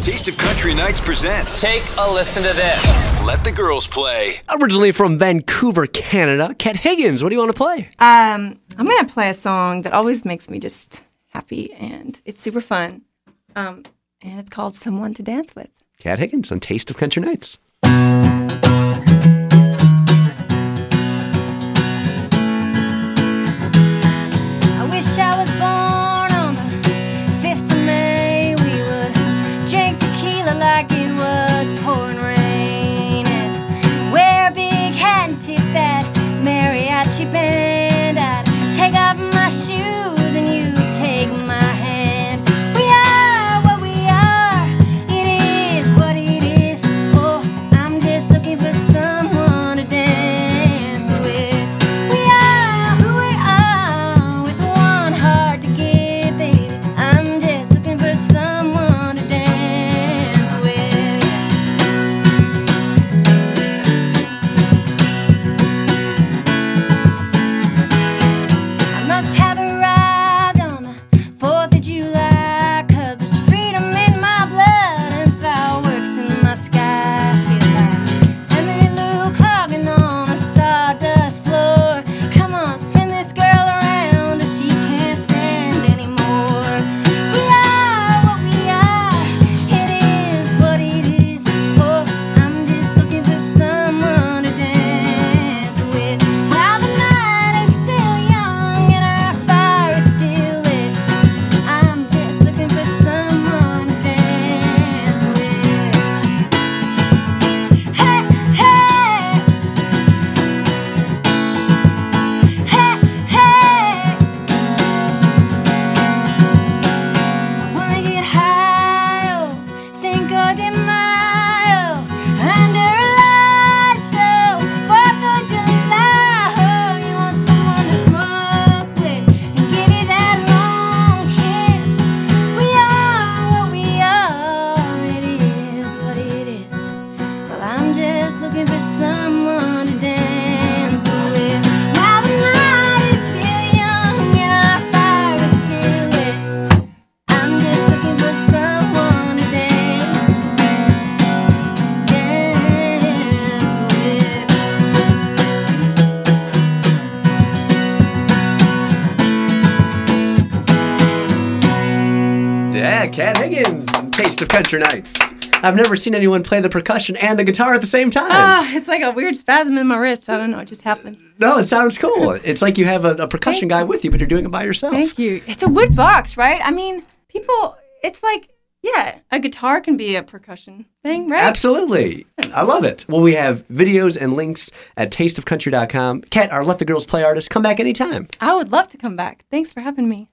Taste of Country Nights presents Take a listen to this. Let the Girls Play. Originally from Vancouver, Canada, Kat Higgins, what do you want to play? Um, I'm gonna play a song that always makes me just happy, and it's super fun. Um, and it's called "Someone to Dance with." Kat Higgins on Taste of Country Nights. Yeah, Kat Higgins Taste of Country Nights. I've never seen anyone play the percussion and the guitar at the same time. Ah, it's like a weird spasm in my wrist. I don't know. It just happens. no, it sounds cool. It's like you have a, a percussion Thank guy with you, but you're doing it by yourself. Thank you. It's a wood box, right? I mean, people. It's like, yeah, a guitar can be a percussion thing, right? Absolutely. I love it. Well, we have videos and links at tasteofcountry.com. Kat, our Let the Girls Play artist, come back anytime. I would love to come back. Thanks for having me.